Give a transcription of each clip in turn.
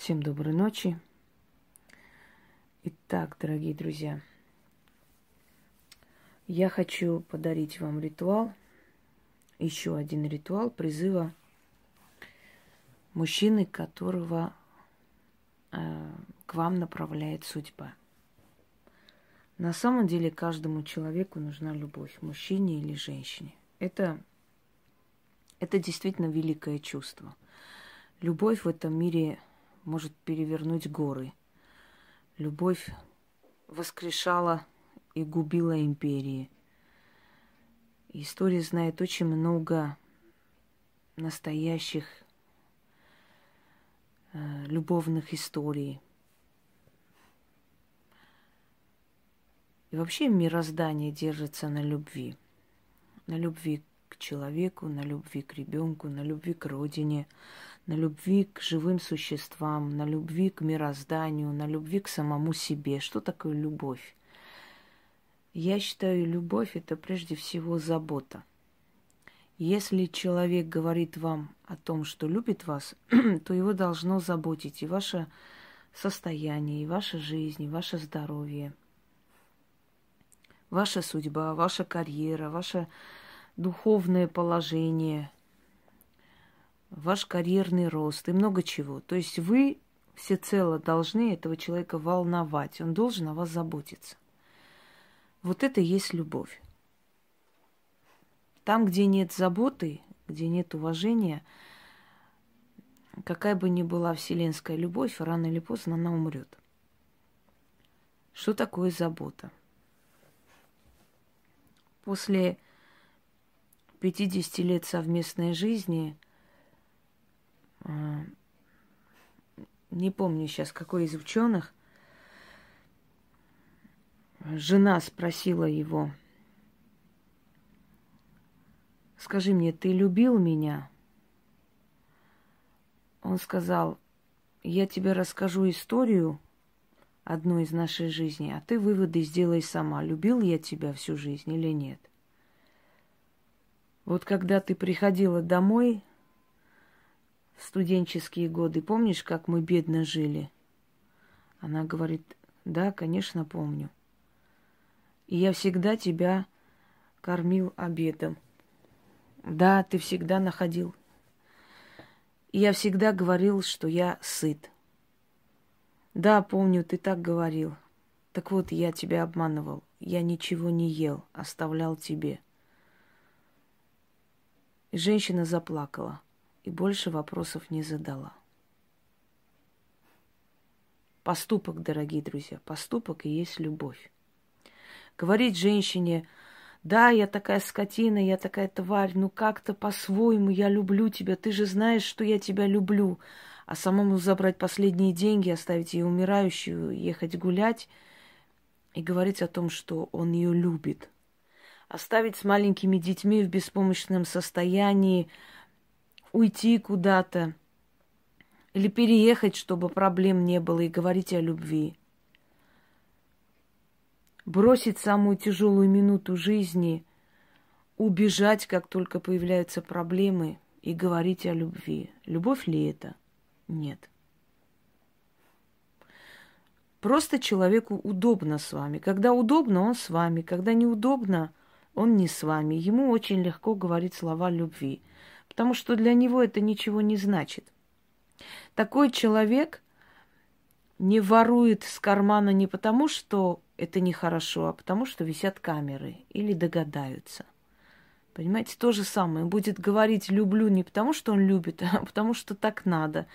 Всем доброй ночи. Итак, дорогие друзья, я хочу подарить вам ритуал, еще один ритуал призыва мужчины, которого э, к вам направляет судьба. На самом деле каждому человеку нужна любовь, мужчине или женщине. Это, это действительно великое чувство. Любовь в этом мире может перевернуть горы. Любовь воскрешала и губила империи. История знает очень много настоящих э, любовных историй. И вообще мироздание держится на любви. На любви к человеку, на любви к ребенку, на любви к родине, на любви к живым существам, на любви к мирозданию, на любви к самому себе. Что такое любовь? Я считаю, любовь это прежде всего забота. Если человек говорит вам о том, что любит вас, то его должно заботить и ваше состояние, и ваша жизнь, и ваше здоровье, ваша судьба, ваша карьера, ваше духовное положение – ваш карьерный рост и много чего. То есть вы всецело должны этого человека волновать, он должен о вас заботиться. Вот это и есть любовь. Там, где нет заботы, где нет уважения, какая бы ни была вселенская любовь, рано или поздно она умрет. Что такое забота? После 50 лет совместной жизни – не помню сейчас, какой из ученых, жена спросила его, скажи мне, ты любил меня? Он сказал, я тебе расскажу историю одну из нашей жизни, а ты выводы сделай сама, любил я тебя всю жизнь или нет. Вот когда ты приходила домой студенческие годы. Помнишь, как мы бедно жили? Она говорит, да, конечно, помню. И я всегда тебя кормил обедом. Да, ты всегда находил. И я всегда говорил, что я сыт. Да, помню, ты так говорил. Так вот, я тебя обманывал. Я ничего не ел, оставлял тебе. И женщина заплакала и больше вопросов не задала. Поступок, дорогие друзья, поступок и есть любовь. Говорить женщине, да, я такая скотина, я такая тварь, ну как-то по-своему я люблю тебя, ты же знаешь, что я тебя люблю, а самому забрать последние деньги, оставить ее умирающую, ехать гулять и говорить о том, что он ее любит. Оставить с маленькими детьми в беспомощном состоянии, уйти куда-то или переехать, чтобы проблем не было, и говорить о любви. Бросить самую тяжелую минуту жизни, убежать, как только появляются проблемы, и говорить о любви. Любовь ли это? Нет. Просто человеку удобно с вами. Когда удобно, он с вами. Когда неудобно, он не с вами. Ему очень легко говорить слова любви потому что для него это ничего не значит. Такой человек не ворует с кармана не потому, что это нехорошо, а потому что висят камеры или догадаются. Понимаете, то же самое. Он будет говорить «люблю» не потому, что он любит, а потому, что так надо,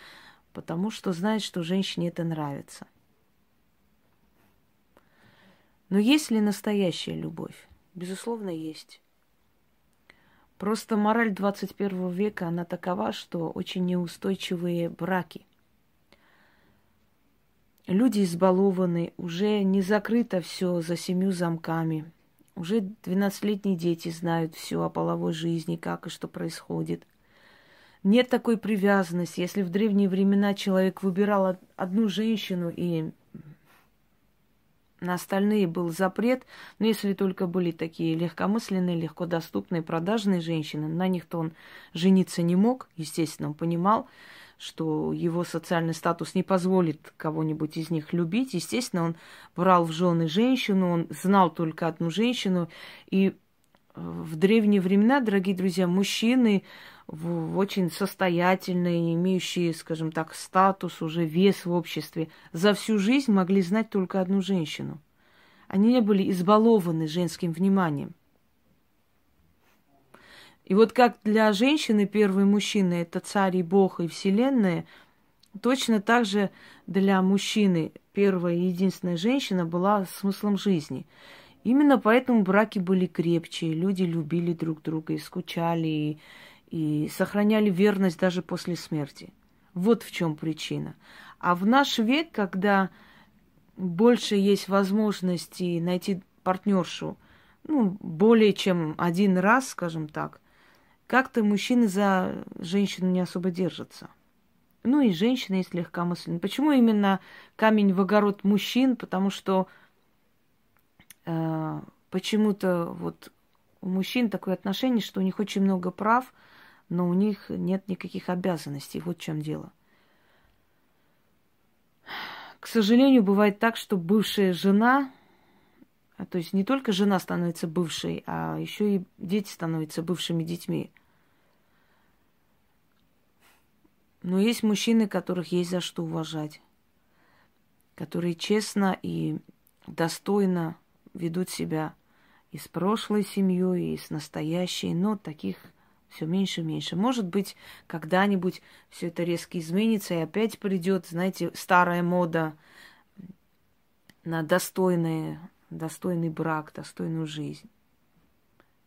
потому что знает, что женщине это нравится. Но есть ли настоящая любовь? Безусловно, есть. Просто мораль 21 века, она такова, что очень неустойчивые браки. Люди избалованы, уже не закрыто все за семью замками. Уже 12-летние дети знают все о половой жизни, как и что происходит. Нет такой привязанности. Если в древние времена человек выбирал одну женщину и на остальные был запрет, но если только были такие легкомысленные, легко доступные, продажные женщины, на них-то он жениться не мог, естественно, он понимал, что его социальный статус не позволит кого-нибудь из них любить. Естественно, он брал в жены женщину, он знал только одну женщину. И в древние времена, дорогие друзья, мужчины очень состоятельные, имеющие, скажем так, статус, уже вес в обществе, за всю жизнь могли знать только одну женщину. Они не были избалованы женским вниманием. И вот как для женщины первый мужчина – это царь и бог и вселенная, точно так же для мужчины первая и единственная женщина была смыслом жизни. Именно поэтому браки были крепче, люди любили друг друга и скучали, и и сохраняли верность даже после смерти. Вот в чем причина. А в наш век, когда больше есть возможности найти партнершу, ну, более чем один раз, скажем так, как-то мужчины за женщину не особо держатся. Ну и женщины есть легкомысленные. Почему именно камень в огород мужчин? Потому что почему-то вот у мужчин такое отношение, что у них очень много прав – но у них нет никаких обязанностей. Вот в чем дело. К сожалению, бывает так, что бывшая жена, а то есть не только жена становится бывшей, а еще и дети становятся бывшими детьми. Но есть мужчины, которых есть за что уважать, которые честно и достойно ведут себя и с прошлой семьей, и с настоящей, но таких все меньше и меньше. Может быть, когда-нибудь все это резко изменится и опять придет, знаете, старая мода на достойный, достойный брак, достойную жизнь.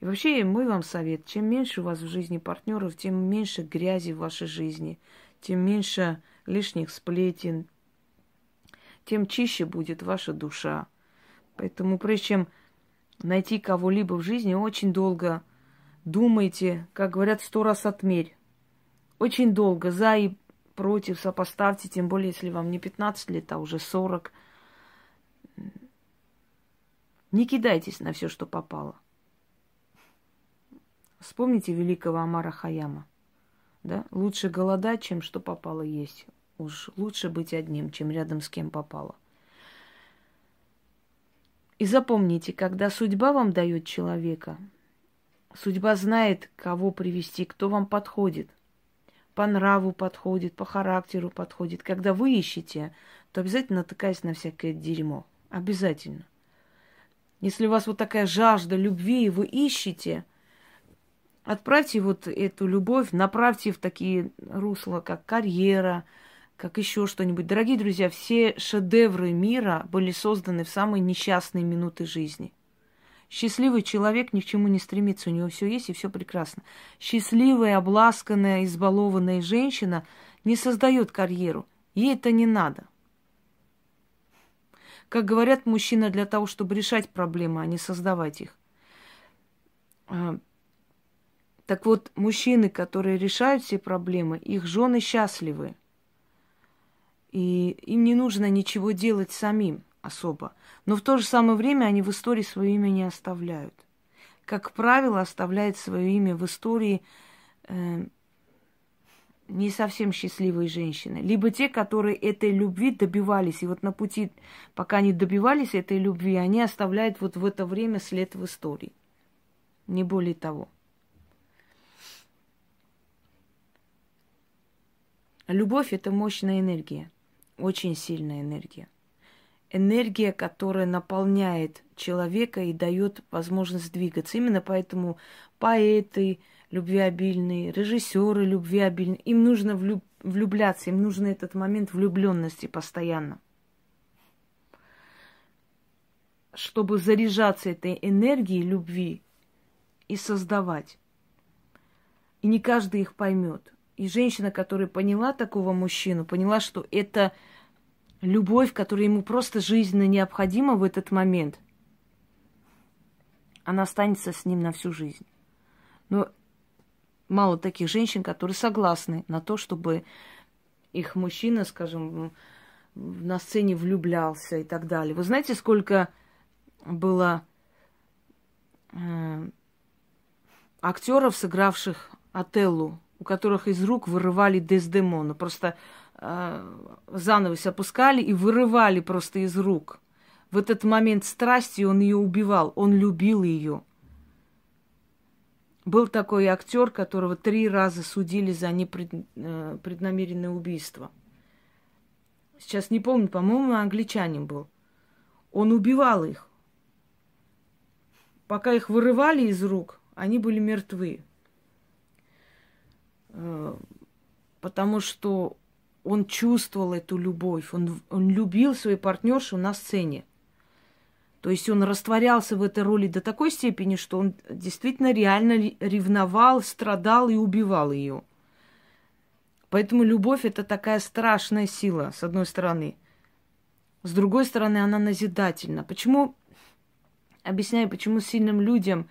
И вообще, мой вам совет, чем меньше у вас в жизни партнеров, тем меньше грязи в вашей жизни, тем меньше лишних сплетен, тем чище будет ваша душа. Поэтому прежде чем найти кого-либо в жизни, очень долго думайте, как говорят, сто раз отмерь. Очень долго, за и против сопоставьте, тем более, если вам не 15 лет, а уже 40. Не кидайтесь на все, что попало. Вспомните великого Амара Хаяма. Да? Лучше голодать, чем что попало есть. Уж лучше быть одним, чем рядом с кем попало. И запомните, когда судьба вам дает человека, Судьба знает, кого привести, кто вам подходит. По нраву подходит, по характеру подходит. Когда вы ищете, то обязательно натыкаясь на всякое дерьмо. Обязательно. Если у вас вот такая жажда любви, и вы ищете, отправьте вот эту любовь, направьте в такие русла, как карьера, как еще что-нибудь. Дорогие друзья, все шедевры мира были созданы в самые несчастные минуты жизни. Счастливый человек ни к чему не стремится, у него все есть и все прекрасно. Счастливая, обласканная, избалованная женщина не создает карьеру. Ей это не надо. Как говорят, мужчина для того, чтобы решать проблемы, а не создавать их. А, так вот, мужчины, которые решают все проблемы, их жены счастливы. И им не нужно ничего делать самим особо. Но в то же самое время они в истории свое имя не оставляют. Как правило, оставляет свое имя в истории э, не совсем счастливые женщины. Либо те, которые этой любви добивались. И вот на пути, пока они добивались этой любви, они оставляют вот в это время след в истории. Не более того. Любовь – это мощная энергия, очень сильная энергия энергия, которая наполняет человека и дает возможность двигаться. Именно поэтому поэты любвеобильные, режиссеры любвеобильные, им нужно влюб- влюбляться, им нужен этот момент влюбленности постоянно. Чтобы заряжаться этой энергией любви и создавать. И не каждый их поймет. И женщина, которая поняла такого мужчину, поняла, что это любовь, которая ему просто жизненно необходима в этот момент, она останется с ним на всю жизнь. Но мало таких женщин, которые согласны на то, чтобы их мужчина, скажем, на сцене влюблялся и так далее. Вы знаете, сколько было э, актеров, сыгравших Отеллу, у которых из рук вырывали Дездемону. Просто э, занавес опускали и вырывали просто из рук. В этот момент страсти он ее убивал, он любил ее. Был такой актер, которого три раза судили за непреднамеренное э, убийство. Сейчас не помню, по-моему, англичанин был. Он убивал их. Пока их вырывали из рук, они были мертвы. Э, потому что он чувствовал эту любовь, он, он любил свою партнершу на сцене. То есть он растворялся в этой роли до такой степени, что он действительно реально ревновал, страдал и убивал ее. Поэтому любовь это такая страшная сила, с одной стороны. С другой стороны, она назидательна. Почему, объясняю, почему сильным людям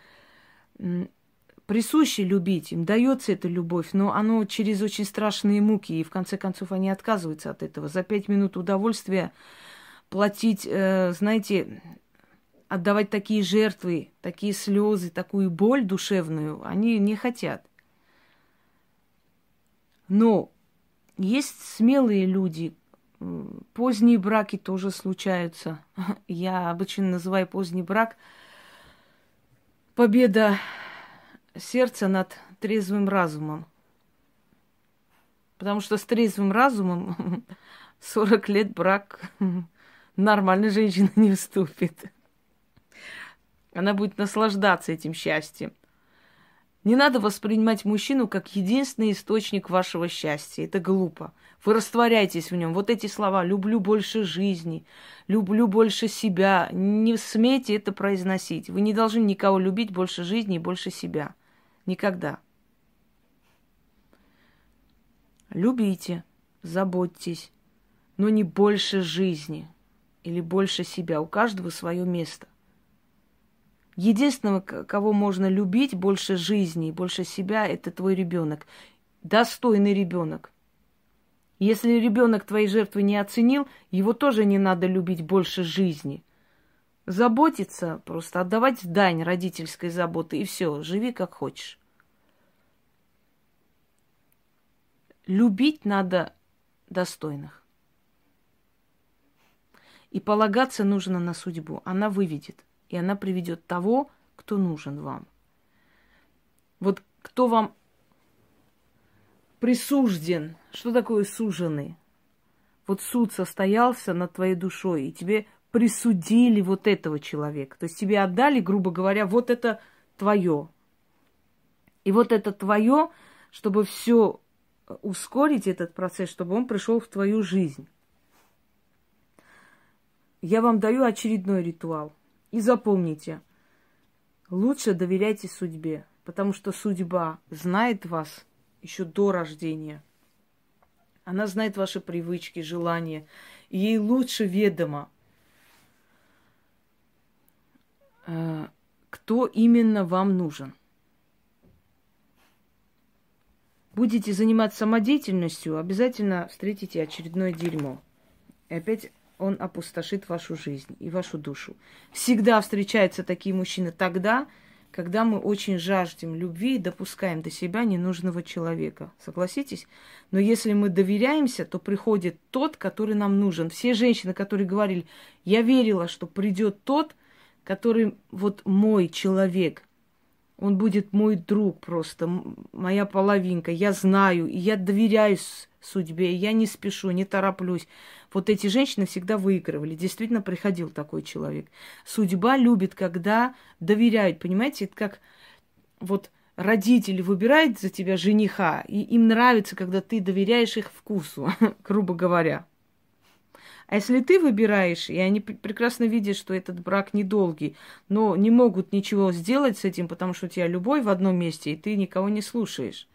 присуще любить, им дается эта любовь, но оно через очень страшные муки, и в конце концов они отказываются от этого. За пять минут удовольствия платить, э, знаете, отдавать такие жертвы, такие слезы, такую боль душевную, они не хотят. Но есть смелые люди, поздние браки тоже случаются. Я обычно называю поздний брак победа сердца над трезвым разумом. Потому что с трезвым разумом 40 лет брак нормальной женщины не вступит. Она будет наслаждаться этим счастьем. Не надо воспринимать мужчину как единственный источник вашего счастья. Это глупо. Вы растворяетесь в нем. Вот эти слова «люблю больше жизни», «люблю больше себя». Не смейте это произносить. Вы не должны никого любить больше жизни и больше себя. Никогда. Любите, заботьтесь, но не больше жизни или больше себя. У каждого свое место. Единственного, кого можно любить больше жизни, больше себя, это твой ребенок. Достойный ребенок. Если ребенок твоей жертвы не оценил, его тоже не надо любить больше жизни. Заботиться, просто отдавать дань родительской заботы, и все, живи как хочешь. Любить надо достойных. И полагаться нужно на судьбу. Она выведет, и она приведет того, кто нужен вам. Вот кто вам присужден, что такое суженый? Вот суд состоялся над твоей душой, и тебе присудили вот этого человека. То есть тебе отдали, грубо говоря, вот это твое. И вот это твое, чтобы все ускорить этот процесс, чтобы он пришел в твою жизнь. Я вам даю очередной ритуал. И запомните, лучше доверяйте судьбе, потому что судьба знает вас еще до рождения. Она знает ваши привычки, желания. И ей лучше ведомо, Э, кто именно вам нужен. Будете заниматься самодеятельностью, обязательно встретите очередное дерьмо. И опять он опустошит вашу жизнь и вашу душу. Всегда встречаются такие мужчины тогда, когда мы очень жаждем любви и допускаем до себя ненужного человека. Согласитесь? Но если мы доверяемся, то приходит тот, который нам нужен. Все женщины, которые говорили, я верила, что придет тот, который вот мой человек, он будет мой друг просто, моя половинка, я знаю, я доверяю судьбе, я не спешу, не тороплюсь. Вот эти женщины всегда выигрывали. Действительно приходил такой человек. Судьба любит, когда доверяют, понимаете, это как вот родители выбирают за тебя жениха, и им нравится, когда ты доверяешь их вкусу, грубо говоря. А если ты выбираешь, и они прекрасно видят, что этот брак недолгий, но не могут ничего сделать с этим, потому что у тебя любовь в одном месте, и ты никого не слушаешь.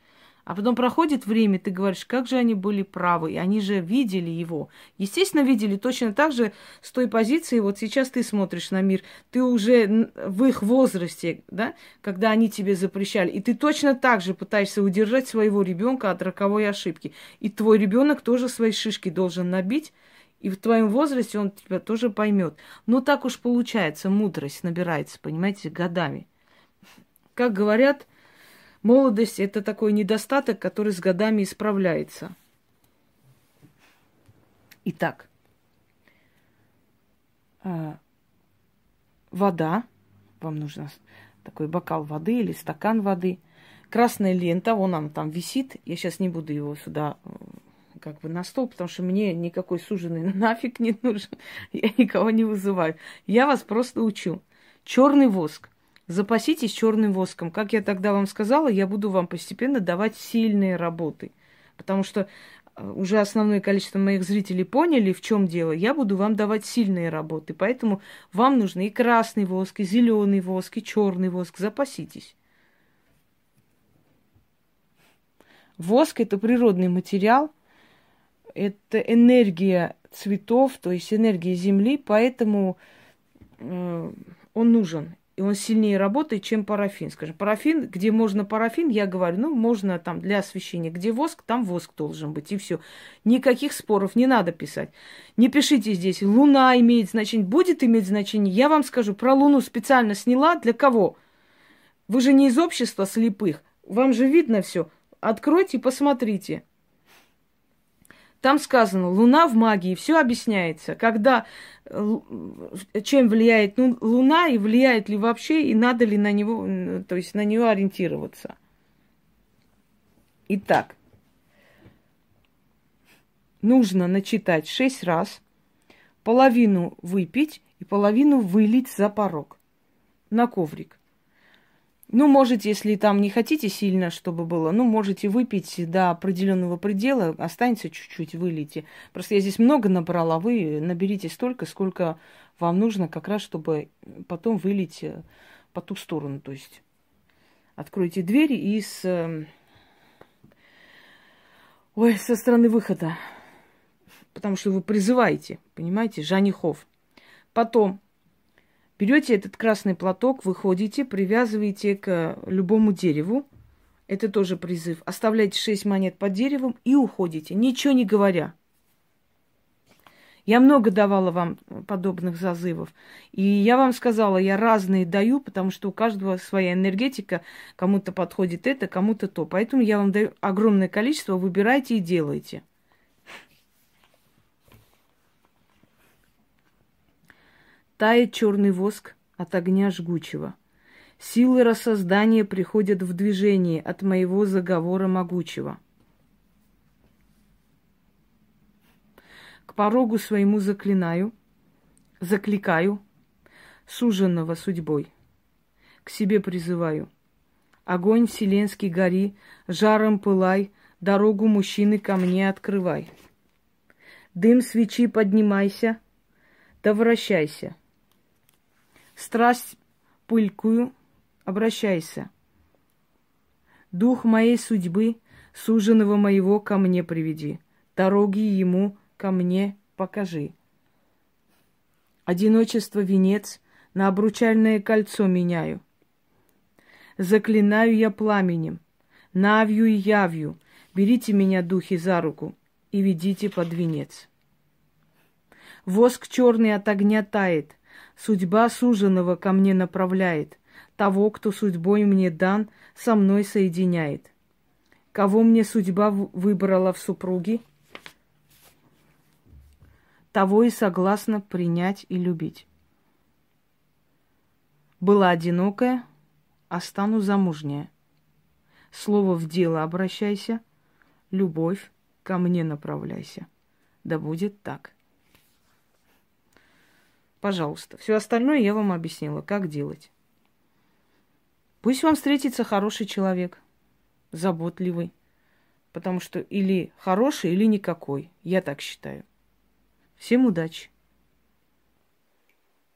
А потом проходит время, ты говоришь, как же они были правы, и они же видели его. Естественно, видели точно так же с той позиции, вот сейчас ты смотришь на мир, ты уже в их возрасте, да, когда они тебе запрещали, и ты точно так же пытаешься удержать своего ребенка от роковой ошибки. И твой ребенок тоже свои шишки должен набить, И в твоем возрасте он тебя тоже поймет. Но так уж получается, мудрость набирается, понимаете, годами. Как говорят, молодость это такой недостаток, который с годами исправляется. Итак, а, вода, вам нужно такой бокал воды или стакан воды, красная лента, вон она там висит, я сейчас не буду его сюда как бы на стол, потому что мне никакой суженый нафиг не нужен, я никого не вызываю. Я вас просто учу. Черный воск. Запаситесь черным воском. Как я тогда вам сказала, я буду вам постепенно давать сильные работы. Потому что э, уже основное количество моих зрителей поняли, в чем дело. Я буду вам давать сильные работы. Поэтому вам нужны и красный воск, и зеленый воск, и черный воск. Запаситесь. Воск это природный материал, это энергия цветов, то есть энергия земли, поэтому он нужен. И он сильнее работает, чем парафин. Скажем, парафин, где можно парафин, я говорю, ну, можно там для освещения. Где воск, там воск должен быть, и все. Никаких споров не надо писать. Не пишите здесь, луна имеет значение, будет иметь значение. Я вам скажу, про луну специально сняла. Для кого? Вы же не из общества слепых. Вам же видно все. Откройте и посмотрите. Там сказано, Луна в магии, все объясняется. Когда, э, чем влияет ну, Луна, и влияет ли вообще, и надо ли на него, то есть на нее ориентироваться. Итак, нужно начитать шесть раз, половину выпить и половину вылить за порог на коврик. Ну, можете, если там не хотите сильно, чтобы было, ну, можете выпить до определенного предела, останется чуть-чуть, вылейте. Просто я здесь много набрала, вы наберите столько, сколько вам нужно, как раз, чтобы потом вылить э, по ту сторону. То есть откройте двери и с... Эм, ой, со стороны выхода. Потому что вы призываете, понимаете, женихов. Потом Берете этот красный платок, выходите, привязываете к любому дереву. Это тоже призыв. Оставляете 6 монет под деревом и уходите, ничего не говоря. Я много давала вам подобных зазывов. И я вам сказала, я разные даю, потому что у каждого своя энергетика. Кому-то подходит это, кому-то то. Поэтому я вам даю огромное количество, выбирайте и делайте. Тает черный воск от огня жгучего. Силы рассоздания приходят в движение от моего заговора могучего. К порогу своему заклинаю, закликаю, суженного судьбой. К себе призываю. Огонь вселенский гори, жаром пылай, дорогу мужчины ко мне открывай. Дым свечи поднимайся, да вращайся — страсть пылькую, обращайся. Дух моей судьбы, суженого моего, ко мне приведи. Дороги ему ко мне покажи. Одиночество венец на обручальное кольцо меняю. Заклинаю я пламенем, навью и явью, берите меня, духи, за руку и ведите под венец. Воск черный от огня тает — Судьба суженого ко мне направляет, того, кто судьбой мне дан, со мной соединяет. Кого мне судьба выбрала в супруги, того и согласна принять и любить. Была одинокая, а стану замужняя. Слово в дело обращайся, любовь ко мне направляйся. Да будет так. Пожалуйста. Все остальное я вам объяснила, как делать. Пусть вам встретится хороший человек, заботливый. Потому что или хороший, или никакой. Я так считаю. Всем удачи.